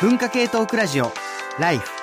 文化系トークラジオライフ。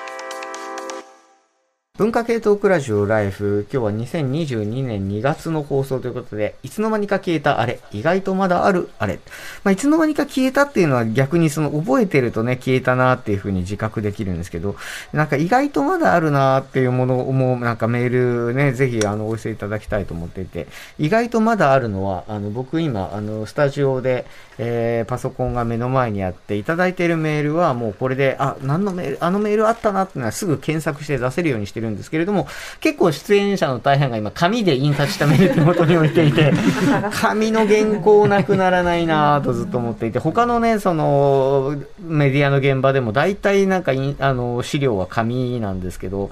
文化系トークラジオライフ今日は2022年2月の放送ということでいつの間にか消えたあれ意外とまだあるあれ、まあ、いつの間にか消えたっていうのは逆にその覚えてるとね消えたなっていうふうに自覚できるんですけどなんか意外とまだあるなっていうものをもうなんかメールねぜひあのお寄せいただきたいと思っていて意外とまだあるのはあの僕今あのスタジオでえー、パソコンが目の前にあっていただいているメールはもうこれで、あ、何のメール、あのメールあったなっていうのはすぐ検索して出せるようにしてるんですけれども、結構出演者の大半が今紙で印刷したメール手元に置いていて、紙の原稿なくならないなとずっと思っていて、他のね、そのメディアの現場でも大体なんかあの資料は紙なんですけど、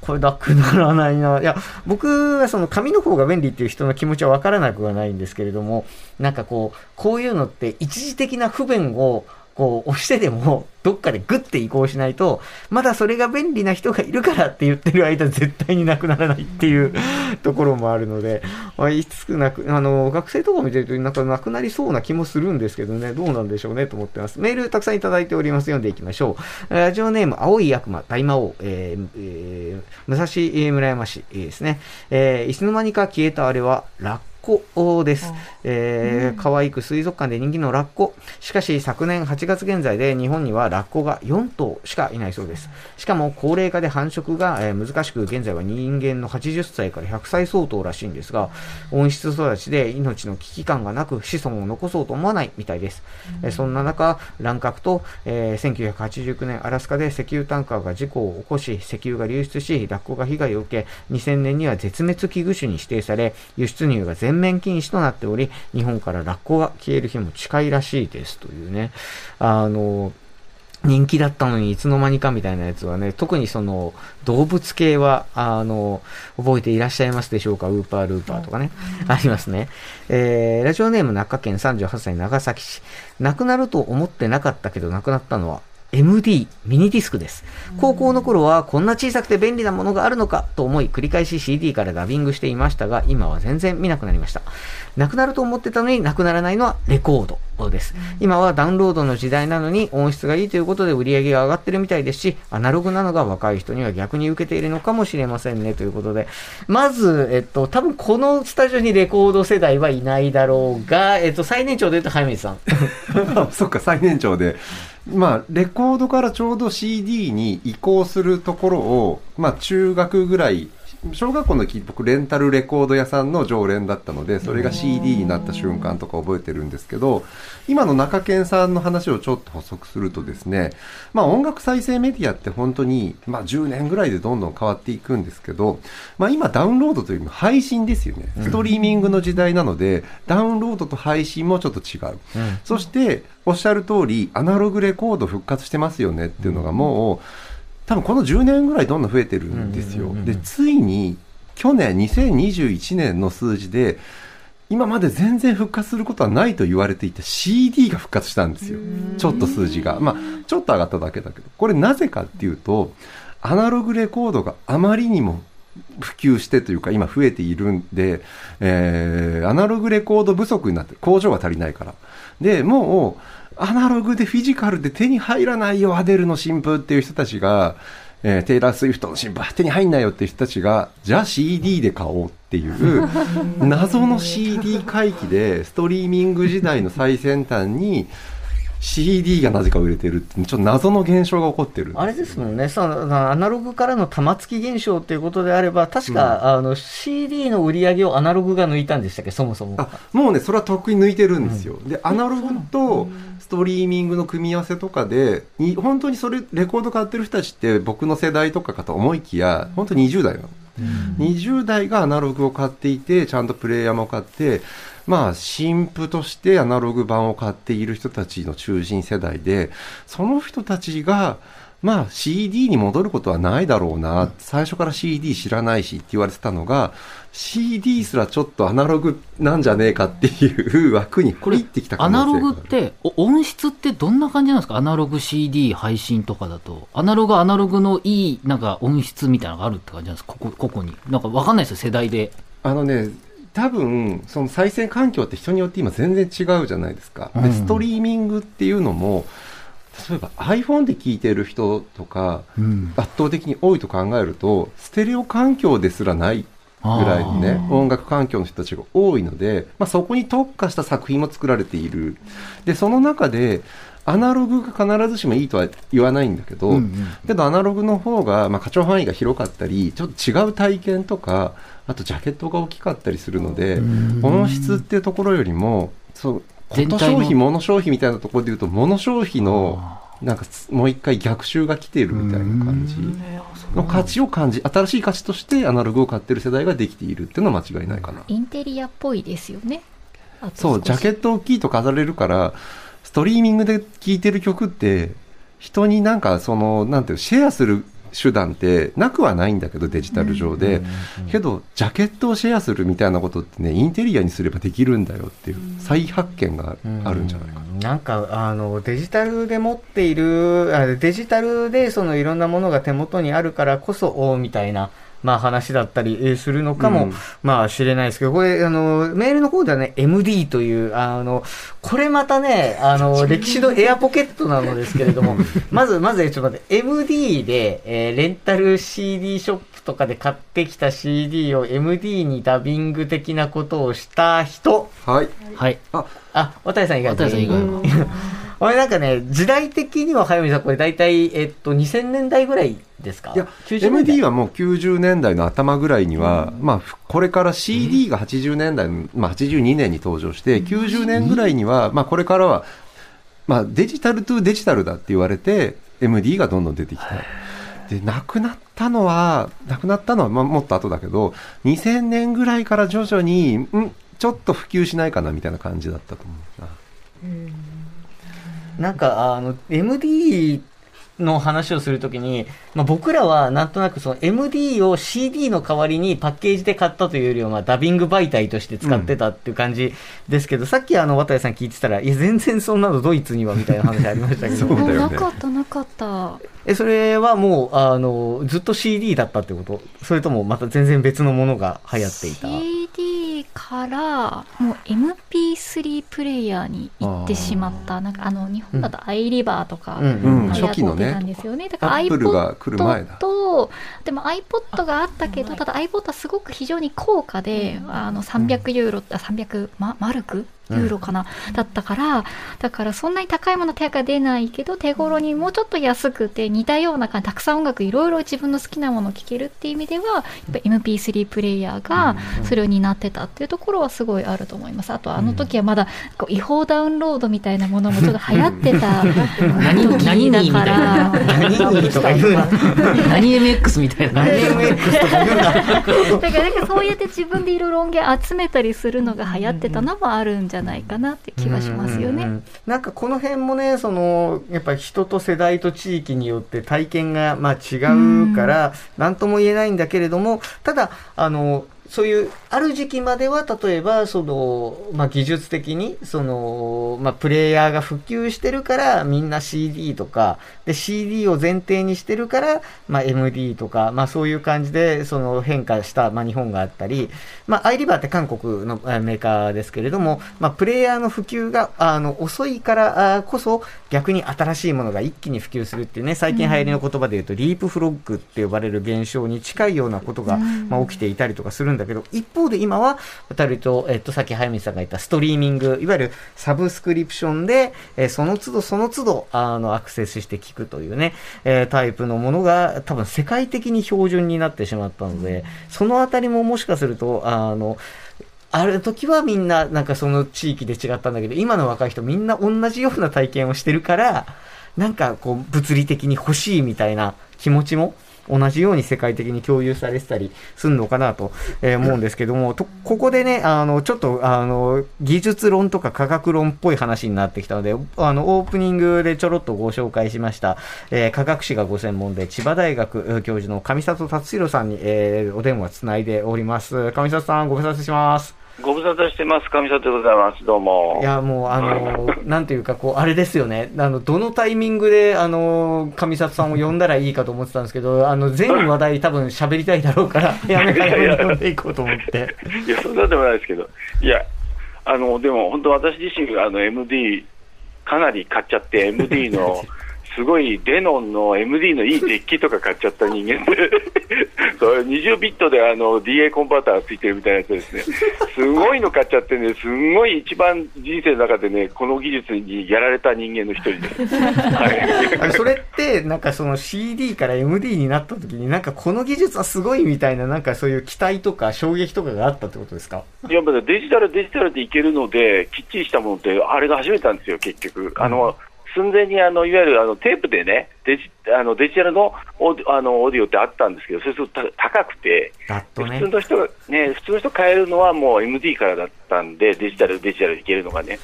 これなくならないな。いや、僕はその紙の方が便利っていう人の気持ちはわからなくはないんですけれども、なんかこう、こういうのって一時的な不便をこう押してでもどっかでグッて移行しないと、まだそれが便利な人がいるからって言ってる間絶対になくならないっていう ところもあるので、まあ、いつなく、あの、学生とか見てるとなんかなくなりそうな気もするんですけどね、どうなんでしょうねと思ってます。メールたくさんいただいております。読んでいきましょう。ラジオネーム、青い悪魔、大魔王、えーえー、武蔵村山市ですね。えー、いつの間にか消えたあれは、落コです。えー、可愛く水族館で人気のラッコ。しかし昨年8月現在で日本にはラッコが4頭しかいないそうです。しかも高齢化で繁殖が、えー、難しく現在は人間の80歳から100歳相当らしいんですが、温室育ちで命の危機感がなく子孫を残そうと思わないみたいです。えー、そんな中、乱獲と、えー、1989年アラスカで石油タンカーが事故を起こし、石油が流出し、ラッコが被害を受け、2000年には絶滅危惧種に指定され、輸出入が全面禁止となっており、日本からラッコが消える日も近いらしいですというね、あの、人気だったのにいつの間にかみたいなやつはね、特にその動物系は、あの、覚えていらっしゃいますでしょうか？ウーパールーパーとかね、ありますね。えー、ラジオネーム中県38歳長崎市。亡くなると思ってなかったけど亡くなったのは MD ミニディスクです。高校の頃はこんな小さくて便利なものがあるのかと思い繰り返し CD からダビングしていましたが今は全然見なくなりました。なくなると思ってたのになくならないのはレコードです。今はダウンロードの時代なのに音質がいいということで売り上げが上がってるみたいですし、アナログなのが若い人には逆に受けているのかもしれませんねということで、まず、えっと、多分このスタジオにレコード世代はいないだろうが、えっと、最年長で言うと早水さん。そっか、最年長で。まあ、レコードからちょうど CD に移行するところを、まあ、中学ぐらい小学校の時僕レンタルレコード屋さんの常連だったのでそれが CD になった瞬間とか覚えてるんですけど今の中堅さんの話をちょっと補足するとですねまあ音楽再生メディアって本当にまあ10年ぐらいでどんどん変わっていくんですけどまあ今ダウンロードというよりも配信ですよね。ストリーミングの時代なのでダウンロードと配信もちょっと違う、そしておっしゃる通りアナログレコード復活してますよねっていうのがもう、多分この10年ぐらいどんどん増えてるんですよ。で、ついに去年2021年の数字で、今まで全然復活することはないと言われていた CD が復活したんですよ。ちょっと数字が。まあ、ちょっと上がっただけだけど。これなぜかっていうと、アナログレコードがあまりにも普及してというか今増えているんで、えー、アナログレコード不足になってる。工場が足りないから。で、もう、アナログでフィジカルで手に入らないよ、アデルの新譜っていう人たちが、えー、テイラー・スウィフトの新譜手に入んないよっていう人たちが、じゃあ CD で買おうっていう、謎の CD 回帰で、ストリーミング時代の最先端に、CD がなぜか売れてるってちょっと謎の現象が起こってるあれですもんね。そのアナログからの玉突き現象ということであれば確か、うん、あの CD の売り上げをアナログが抜いたんでしたっけそもそも。もうねそれはとっくに抜いてるんですよ、うん、でアナログとストリーミングの組み合わせとかでに本当にそれレコード買ってる人たちって僕の世代とかかと思いきや本当に20代なの、うん、20代がアナログを買っていてちゃんとプレイヤーも買ってまあ、新婦としてアナログ版を買っている人たちの中心世代で、その人たちが、まあ CD に戻ることはないだろうな、最初から CD 知らないしって言われてたのが、CD すらちょっとアナログなんじゃねえかっていう枠に入ってきたアナログって、お音質ってどんな感じなんですか？アナログ CD 配信とかだと。アナログはアナログのいい、なんか音質みたいなのがあるって感じなんですか？ここ、ここに。なんかわかんないですよ、世代で。あのね、多分、その再生環境って人によって今全然違うじゃないですか。うんで、ストリーミングっていうのも、例えば iPhone で聞いてる人とか、うん。圧倒的に多いと考えると、ステレオ環境ですらないぐらいのね、音楽環境の人たちが多いので、まあ、そこに特化した作品も作られている。で、その中で、アナログが必ずしもいいとは言わないんだけど、うんうん。けどアナログの方が、まあ、課長範囲が広かったり、ちょっと違う体験とか、あとジャケットが大きかったりするので、音質っていうところよりも、そう、こと消費、物消費みたいなところで言うと、物消費の、なんかつもう一回逆襲が来ているみたいな感じの価値を感じ、新しい価値としてアナログを買ってる世代ができているっていうのは間違いないかな。インテリアっぽいですよね。そう、ジャケッット大きいと飾れるから、ストリーミングで聴いてる曲って、人になんかその、なんていうのシェアする手段ってなくはないんだけど、デジタル上で。けど、ジャケットをシェアするみたいなことってね、インテリアにすればできるんだよっていう再発見があるんじゃないかな。なんかあのデジタルで持っているあデジタルでそのいろんなものが手元にあるからこそおみたいな。まあ話だったりえーするのかも、うんまあ知れないですけど、これ、あの、メールの方ではね、MD という、あの、これまたね、あの、歴史のエアポケットなのですけれども、まず、まず、ちょっと待って、MD で、えーレンタル CD ショップとかで買ってきた CD を MD にダビング的なことをした人、はい。はい。あ、渡さん以外渡さん以外 は。これなんかね、時代的には早見さん、これ大体、えっと、2000年代ぐらいですか？いや、90年代 MD はもう90年代の頭ぐらいには、まあ、ふこれから CD が80年代の、まあ、82年に登場して、90年ぐらいには、まあ、これからは、まあ、デジタルトゥデジタルだって言われて、MD がどんどん出てきた。で、なくなったのは、なくなったのは、まあ、もっと後だけど、2000年ぐらいから徐々に、んちょっと普及しないかなみたいな感じだったと思うな。なんか、あの、MD の話をするときに、まあ、僕らはなんとなくその MD を CD の代わりにパッケージで買ったというよりは、まあ、ダビング媒体として使ってたっていう感じですけど、さっきあの、渡さん聞いてたら、いや、全然そんなのドイツにはみたいな話ありましたけど、そうだよねなかったなかった。え、それはもう、あの、ずっと CD だったってこと？それともまた全然別のものが流行っていた？CD からもう MP3 プレイヤーに行ってしまった。なんかあの日本だとアイリバーとか、うんうん。流行初期のてたんですよね。だからアップルが来る前 iPod だ。と、でも iPod があったけど、ただ iPod はすごく非常に高価で、あの300ユーロ、あ300ママルクユーロかな、だったから、だからそんなに高いもの手が出ないけど、手頃にもうちょっと安くて似たような感じ、たくさん音楽いろいろ自分の好きなものを聴けるっていう意味では、やっぱ MP3 プレイヤーがそれを担ってたっていうところはすごいあると思います。あとあの時はまだこう違法ダウンロードみたいなものもちょっと流行ってた何時だからな。。何にとか言うな。何 MX みたいな。MX とか言うな。だからなんかそうやって自分でいろいろ音源集めたりするのが流行ってたのもあるんじゃないかなって気がしますよね。うんうんうんなんかこの辺もね、その、やっぱり人と世代と地域によって体験がまあ違うから、なんとも言えないんだけれども、ただ、あの、そういう、ある時期までは、例えば、その、まあ、技術的に、その、まあ、プレイヤーが普及してるから、みんな CD とか、で、CD を前提にしてるから、まあ、MD とか、まあ、そういう感じで、その変化した、まあ、日本があったり、まあ、アイリバーって韓国のえーメーカーですけれども、まあ、プレイヤーの普及が、あの、遅いからこそ、逆に新しいものが一気に普及するっていうね、最近流行りの言葉で言うと、リープフロッグって呼ばれる現象に近いようなことが、まあ、起きていたりとかするんだけど、一方で今は、たると、えっと、さっき早見さんが言ったストリーミング、いわゆるサブスクリプションで、えーその都度その都度、あの、アクセスして聞くというね、えータイプのものが、多分世界的に標準になってしまったので、そのあたりももしかすると、あの、ある時はみんな、なんかその地域で違ったんだけど、今の若い人みんな同じような体験をしてるから、なんかこう、物理的に欲しいみたいな気持ちも、同じように世界的に共有されてたりするのかなと、え思うんですけども、とここでね、あの、ちょっと、あの、技術論とか科学論っぽい話になってきたので、あの、オープニングでちょろっとご紹介しました、えー科学史がご専門で、千葉大学教授の上里達弘さんに、えーお電話つないでおります。上里さん、ご無沙汰します。ご無沙汰してます。上里でございます。どうも。いや、もう、あの、なんていうか、こう、あれですよね。あの、どのタイミングで、あの、上里さんを呼んだらいいかと思ってたんですけど、あの、全話題多分喋りたいだろうから、やめ早めに呼んでいこうと思って。いや、そんなでもないですけど。いや、あの、でも本当私自身があの MD、かなり買っちゃって、MD の、すごいデノンの MD のいいデッキとか買っちゃった人間で、それ20ビットであの DA コンバーターがついてるみたいなやつですね。すごいの買っちゃってね、すんごい一番人生の中でね、この技術にやられた人間の一人です。はいあれそれって、なんかその CD から MD になった時に、なんかこの技術はすごいみたいな、なんかそういう期待とか衝撃とかがあったってことですか？いや、まだデジタル、デジタルでいけるので、きっちりしたものって、あれが初めてなんですよ、結局。あの、寸前にあのいわゆるあのテープでね、デジあのデジタルのオーディあのオーディオってあったんですけど、それするとた高くて、ね普通。の人が、ね、普通の人買えるのはもう MD からだったんで、デジタル、デジタルでいけるのがね。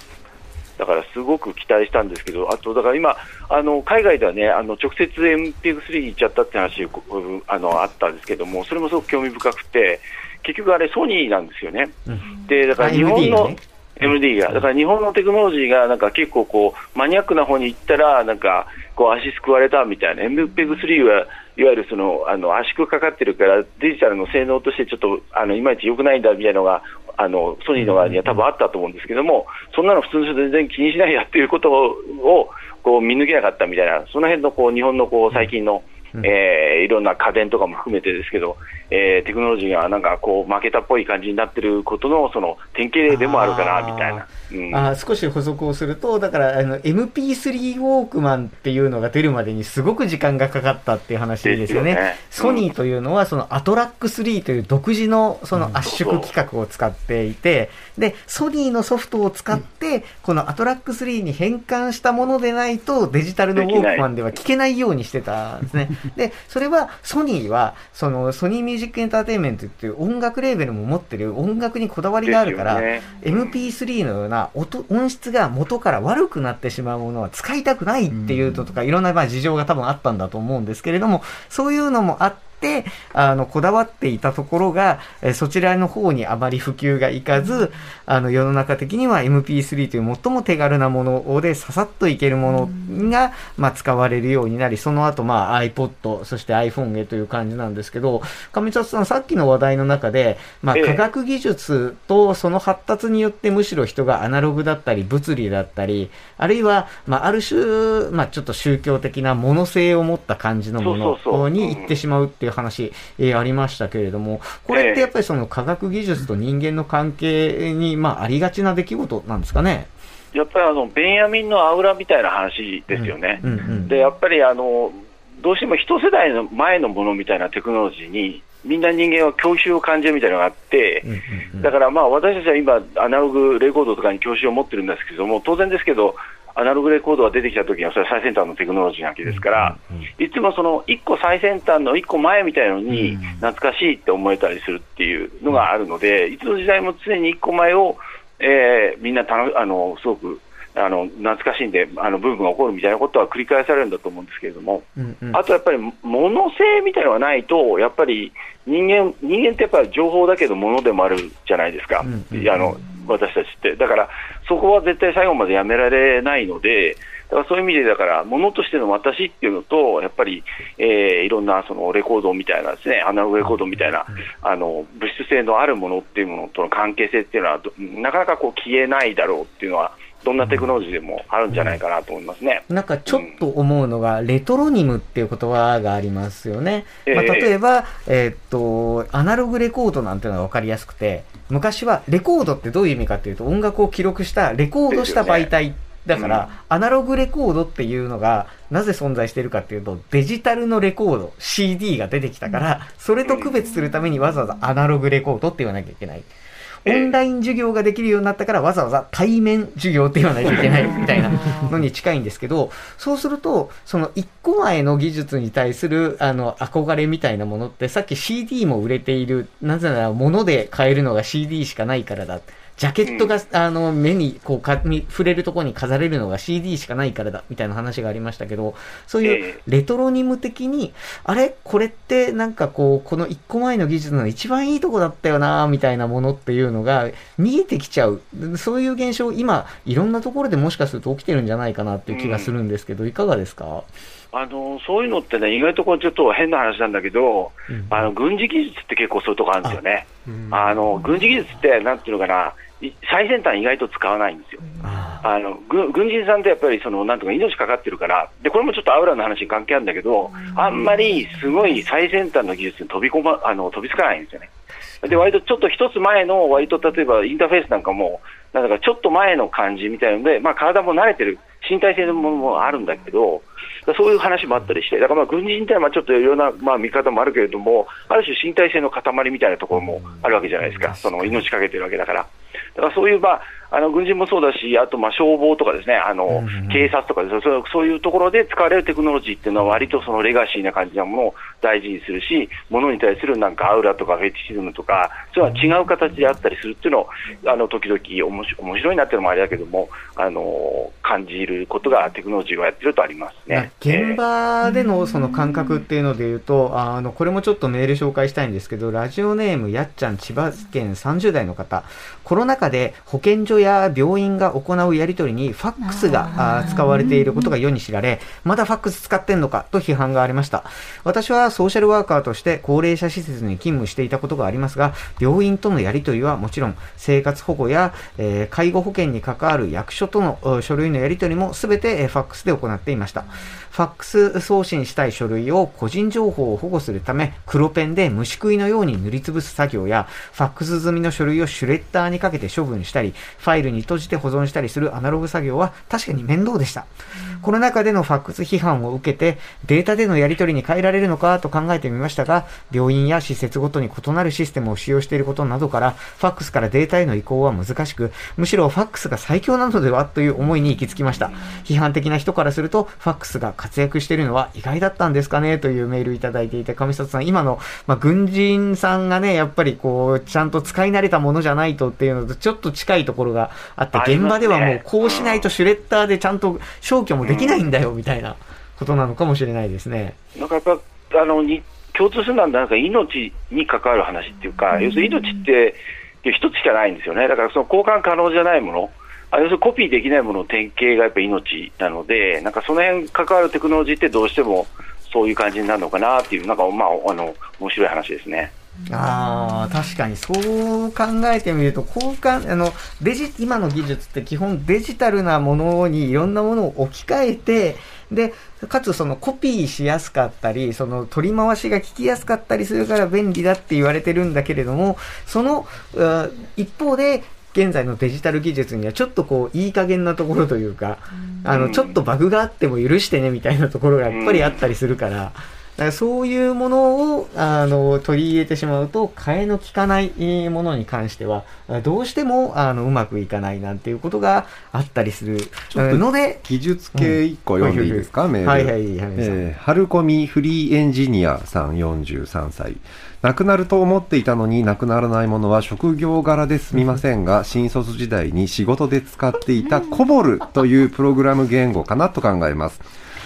だからすごく期待したんですけど、あと、だから今、あの海外ではね、あの直接 MP3 に行っちゃったって話あのあったんですけども、それもすごく興味深くて、結局あれ、ソニーなんですよね。で、だから日本のね、MD が、だから日本のテクノロジーがなんか結構こうマニアックな方に行ったら、なんかこう足すくわれたみたいな、MPEG3 はいわゆるそのあの圧縮かかってるから、デジタルの性能としてちょっとあのいまいち良くないんだみたいなのが、あのソニーの側には多分あったと思うんですけども、そんなの普通の人全然気にしないやっていうことをこう見抜けなかったみたいな、その辺のこう日本のこう最近の、えーいろんな家電とかも含めてですけど、えーテクノロジーがなんかこう負けたっぽい感じになってることのその典型例でもあるかなみたいな。うん。あー。少し補足をすると、だから、あの、MP3 ウォークマンっていうのが出るまでにすごく時間がかかったっていう話ですよね。よね。ソニーというのは、そのアトラック3という独自のその圧縮規格を使っていて、で、ソニーのソフトを使って、このアトラック3に変換したものでないと、デジタルのウォークマンでは聞けないようにしてたんですね。で、それは、ソニーは、その、ソニーミュージックエンターテインメントっていう音楽レーベルも持ってる音楽にこだわりがあるから、ね。MP3 のような音音質が元から悪くなってしまうものは使いたくないっていうのとか、いろんなまあ事情が多分あったんだと思うんですけれども、そういうのもあって、あの、こだわっていたところが、えーそちらの方にあまり普及がいかず、あの、世の中的には MP3 という最も手軽なもので、ささっといけるものが、まあ、使われるようになり、その後、まあ、iPod、そして iPhone へという感じなんですけど、上里さん、さっきの話題の中で、まあ、ええ。科学技術とその発達によってむしろ人がアナログだったり、物理だったり、あるいは、まあ、ある種、まあ、ちょっと宗教的な物性を持った感じのものに行ってしまうっていう話、えーありましたけれども、これってやっぱりその科学技術と人間の関係に、まあ、ありがちな出来事なんですかね？やっぱりあのベンヤミンのアウラみたいな話ですよね。うんうん。でやっぱりあのどうしても一世代の前のものみたいなテクノロジーにみんな人間は郷愁を感じるみたいなのがあって、うんうんうんだからまあ私たちは今、アナログレコードとかに郷愁を持ってるんですけども、当然ですけど、アナログレコードが出てきた時には、それは最先端のテクノロジーなわけですから、いつもその1個最先端の1個前みたいなのに、懐かしいって思えたりするっていうのがあるので、いつの時代も常に1個前を、えーみんなたのあのすごくあの懐かしんで、あのブームが起こるみたいなことは繰り返されるんだと思うんですけれども。うんうん。あとやっぱり物性みたいなのがないと、やっぱり人間人間ってやっぱり情報だけど物でもあるじゃないですか、うんうん。あの私たちって。だからそこは絶対最後までやめられないので、だからそういう意味で、だからものとしての私っていうのと、やっぱり、えーいろんなそのレコードみたいなですね、アナログレコードみたいな、あの物質性のあるものっていうものとの関係性っていうのは、なかなかこう消えないだろうっていうのは、どんなテクノロジーでもあるんじゃないかなと思いますね。なんかちょっと思うのが、レトロニムっていう言葉がありますよね。まあ、ええ例えば、えーっと、アナログレコードなんていうのが分かりやすくて、昔はレコードってどういう意味かっていうと、音楽を記録した、レコードした媒体。だから、アナログレコードっていうのが、なぜ存在しているかっていうと、デジタルのレコード、CD が出てきたから、それと区別するためにわざわざアナログレコードって言わなきゃいけない。オンライン授業ができるようになったからわざわざ対面授業って言わないといけないみたいな のに近いんですけど、そうすると、その一個前の技術に対するあの憧れみたいなものって、さっき CD も売れている、なぜなら物で買えるのが CD しかないからだ。ジャケットが、あの、目に、こうか、に触れるところに飾れるのが CD しかないからだ、みたいな話がありましたけど、そういうレトロニム的に、あれ？これってなんかこう、この一個前の技術の一番いいとこだったよな、みたいなものっていうのが見えてきちゃう。そういう現象、今、いろんなところでもしかすると起きてるんじゃないかなっていう気がするんですけど、いかがですか？あのそういうのってね、意外とこれちょっと変な話なんだけど、うん。あの軍事技術って結構そういうとこあるんですよね。あの軍事技術って、なんていうのかな、い最先端意外と使わないんですよ。ああの軍軍人さんってやっぱりそのなんとか命かかってるから、でこれもちょっとアウラの話に関係あるんだけど、あんまりすごい最先端の技術に飛び込まあの飛びつかないんですよね。で割とちょっと一つ前の、割と例えばインターフェースなんかも、なんだかちょっと前の感じみたいなので、まあ、体も慣れてる、身体性のものもあるんだけど、そういう話もあったりして、だからまあ軍いうのはまあちょっといろんなまあ見方もあるけれども、ある種身体性の塊みたいなところもあるわけじゃないですか、その命かけてるわけだから。だからそういう、まあ、あの軍人もそうだし、あとまあ消防とかですね、あの警察とかそうそういうところで使われるテクノロジーっていうのは、割とそのレガシーな感じなものを大事にするし、ものに対するなんかアウラとかフェティシズムとか、そういうのは違う形であったりするっていうのを、あの時々おもし面白いなっていうのもあれだけども、あの感じることがテクノロジーはやってるとありますね。現場でのその感覚っていうので言うと、あの、これもちょっとメール紹介したいんですけど、ラジオネームやっちゃん千葉県30代の方、コロナ禍で保健所や病院が行うやり取りにファックスが使われていることが世に知られ、まだファックス使ってんのかと批判がありました。私はソーシャルワーカーとして高齢者施設に勤務していたことがありますが、病院とのやり取りはもちろん、生活保護や、えー介護保険に関わる役所とのえー書類のやり取りもすべてえーファックスで行っていました。ファックス送信したい書類を個人情報を保護するため、黒ペンで虫食いのように塗りつぶす作業や、ファックス済みの書類をシュレッダーにかけて処分したり、ファイルに閉じて保存したりするアナログ作業は確かに面倒でした。コロナ禍でのファックス批判を受けて、データでのやり取りに変えられるのかと考えてみましたが、病院や施設ごとに異なるシステムを使用していることなどから、ファックスからデータへの移行は難しく、むしろファックスが最強なのではという思いに行き着きました。批判的な人からすると、ファックスが活躍しているのは意外だったんですかね？というメールいただいていて、上里さん、今の、まあ、軍人さんがね、やっぱりこう、ちゃんと使い慣れたものじゃないとっていうのとちょっと近いところがあって、現場ではもうこうしないとシュレッダーでちゃんと消去もできないんだよみたいなことなのかもしれないですね。なんかやっぱあのに共通するのはなんか命に関わる話っていうか、要するに命って一つしかないんですよね、だからその交換可能じゃないもの、あ要するにコピーできないものの典型がやっぱ命なので、なんかその辺関わるテクノロジーってどうしてもそういう感じになるのかなっていう、なんかまあ、あの面白い話ですね。ああ、確かにそう考えてみると、交換、あの、デジ、今の技術って基本デジタルなものにいろんなものを置き換えて、で、かつそのコピーしやすかったり、その取り回しが聞きやすかったりするから便利だって言われてるんだけれども、その、一方で、現在のデジタル技術にはちょっとこういい加減なところというか、あのちょっとバグがあっても許してねみたいなところがやっぱりあったりするから、だからそういうものをあの取り入れてしまうと替えの利かないえーものに関してはどうしてもあのうまくいかないなんていうことがあったりするので、技術系1個読んでいいですか、うんメール。はいはいはいはいえー、春コミフリーエンジニアさん43歳。亡くなると思っていたのに亡くならないものは職業柄ですみませんが、新卒時代に仕事で使っていたコボルというプログラム言語かなと考えます。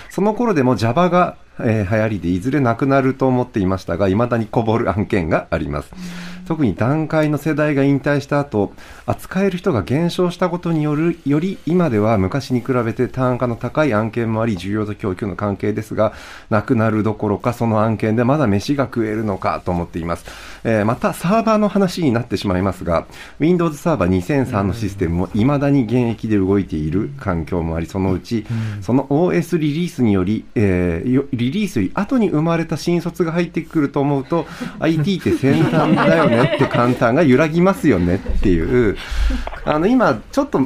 その頃でも Java が、えー流行りでいずれなくなると思っていましたが、未だにこぼる案件があります。特に段階の世代が引退した後、扱える人が減少したことによる、より今では昔に比べて単価の高い案件もあり、需要と供給の関係ですが、なくなるどころかその案件でまだ飯が食えるのかと思っています。えーまたサーバーの話になってしまいますが、Windows サーバー2003のシステムも未だに現役で動いている環境もあり、そのうち、その OS リリースにより、えーよリリースより後に生まれた新卒が入ってくると思うと、IT って先端だよねって簡単が揺らぎますよねっていう、あの、今、ちょっと、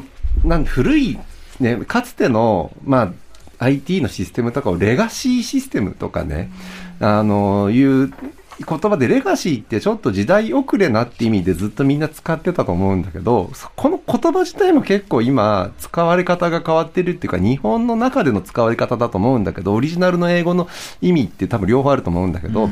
なん古い、ね、かつての、まあ、IT のシステムとかをレガシーシステムとかね、あの、いう言葉でレガシーってちょっと時代遅れなって意味でずっとみんな使ってたと思うんだけど、そこの言葉自体も結構今使われ方が変わってるっていうか日本の中での使われ方だと思うんだけど、オリジナルの英語の意味って多分両方あると思うんだけど、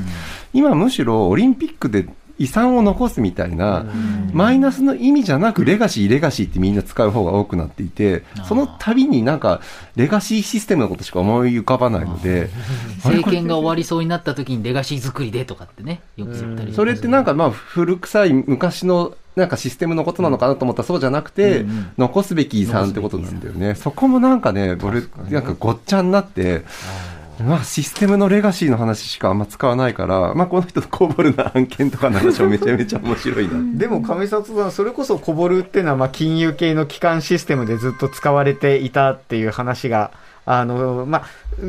今むしろオリンピックで遺産を残すみたいな、マイナスの意味じゃなくレガシー、レガシーってみんな使う方が多くなっていて、その度になんか、レガシーシステムのことしか思い浮かばないので、政権が終わりそうになった時にレガシー作りでとかってね、よく言ったりそれってなんかまあ古臭い昔のなんかシステムのことなのかなと思ったらそうじゃなくて、うんうん。残すべき遺産ってことなんだよね。そこもなんかね、俺、なんかごっちゃになって、まあシステムのレガシーの話しかあんま使わないから、まあこの人のコボルの案件とかの話もめちゃめちゃ面白いな。でも上里さん、それこそコボルっていうのは、まあ、金融系の基幹システムでずっと使われていたっていう話が、あの、まあ、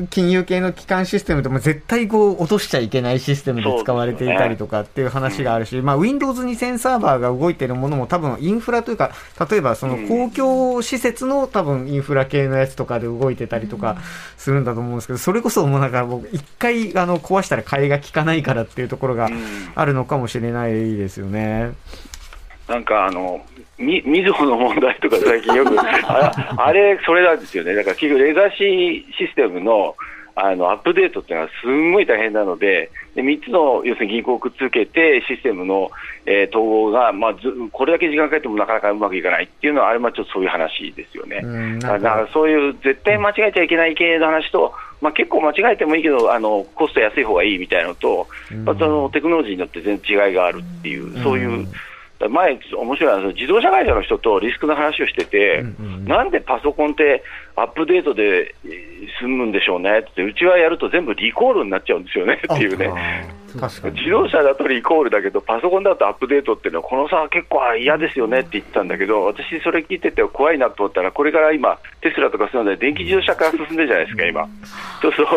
金融系の基幹システムでも絶対こう落としちゃいけないシステムで使われていたりとかっていう話があるし、まあ、Windows 2000サーバーが動いてるものも多分インフラというか、例えばその公共施設の多分インフラ系のやつとかで動いてたりとかするんだと思うんですけど、それこそもうなんか僕一回あの壊したら替えが効かないからっていうところがうん。あるのかもしれないですよね。なんかあの、み、みずほの問題とか最近よく、ああれ、それなんですよね。だから結局レガシーシステムの、あの、アップデートっていうのはすんごい大変なので、で、3つの、要するに銀行をくっつけて、システムの、えー統合が、まあ、ず、これだけ時間かかってもなかなかうまくいかないっていうのは、あれはちょっとそういう話ですよね。うんだからそういう絶対間違えちゃいけない系の話と、まあ、結構間違えてもいいけど、あのコスト安い方がいいみたいなのと、まあ、そのテクノロジーによって全然違いがあるっていう、そういう、前、面白いのは、自動車会社の人とリスクの話をしてて、なんでパソコンってアップデートでえー済むんでしょうねって、うちはやると全部リコールになっちゃうんですよねっていうね。確かに。自動車だとリコールだけど、パソコンだとアップデートっていうのは、この差は結構嫌ですよねって言ってたんだけど、私、それ聞いてて怖いなと思ったら、これから今、テスラとかそういうので、電気自動車化が進んでるじゃないですか、今。そうそう、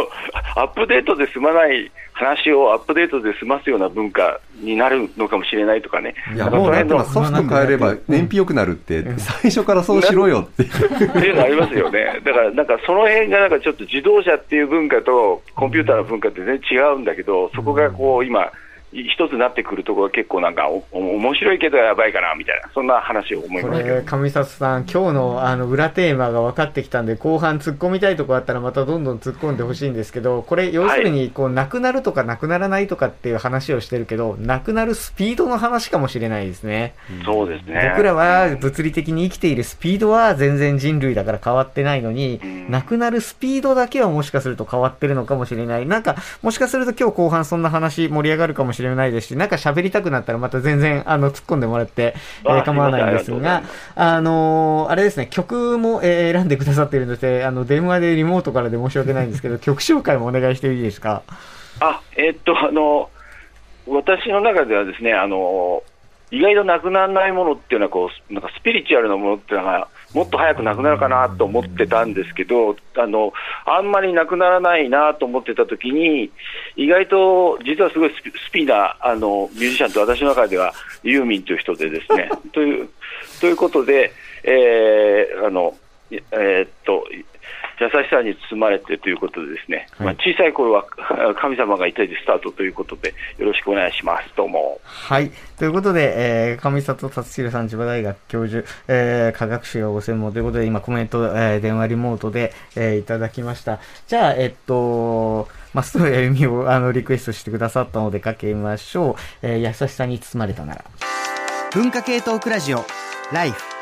アップデートで済まない話をアップデートで済ますような文化になるのかもしれないとかね。いや、なんかもうだってその辺のソフト変えれば燃費良くなるって、最初からそうしろよって。っていうのありますよね。だから、なんかその辺がなんかちょっと自動車っていう文化とコンピューターの文化って全然違うんだけど、そこがこう今、一つになってくるところが結構なんかおお面白いけどやばいかなみたいな、そんな話を思いこますれ、。上里さん、今日のあの裏テーマが分かってきたんで、後半突っ込みたいとこあったらまたどんどん突っ込んでほしいんですけど、これ、要するに、こう、なくなるとかなくならないとかっていう話をしてるけど、なくなるスピードの話かもしれないですね。そうですね。僕らは物理的に生きているスピードは全然人類だから変わってないのに、んなくなるスピードだけはもしかすると変わってるのかもしれない。なんか、もしかすると今日後半そんな話盛り上がるかもしれないですし、なんか喋りたくなったらまた全然、あの、突っ込んでもらって、えーあ構わないんですがあのーあれですね、曲も、えー選んでくださっているので、あの、電話でリモートからで申し訳ないんですけど、曲紹介もお願いしていいですか？あ、えっと、あの、私の中ではですね、あの、意外となくならないものっていうのはこう、なんかスピリチュアルなものっていうのが、もっと早くなくなるかなと思ってたんですけど、あの、あんまりなくならないなと思ってた時に、意外と、実はすごいスピーな、あの、ミュージシャンと私の中ではユーミンという人でですね、という、ということで、えー、あの、えーっと、優しさに包まれてということでですね、まあ、小さい頃は 神様がいたでスタートということで、よろしくお願いします。どうも。はい。ということで、えー、上里達弘さん、千葉大学教授、えー、科学史がご専門ということで、今コメント、えー、電話リモートで、えー、いただきました。じゃあ、えっと、松任谷由実を、あの、リクエストしてくださったのでかけましょう。えー、優しさに包まれたなら。文化系トークラジオライフ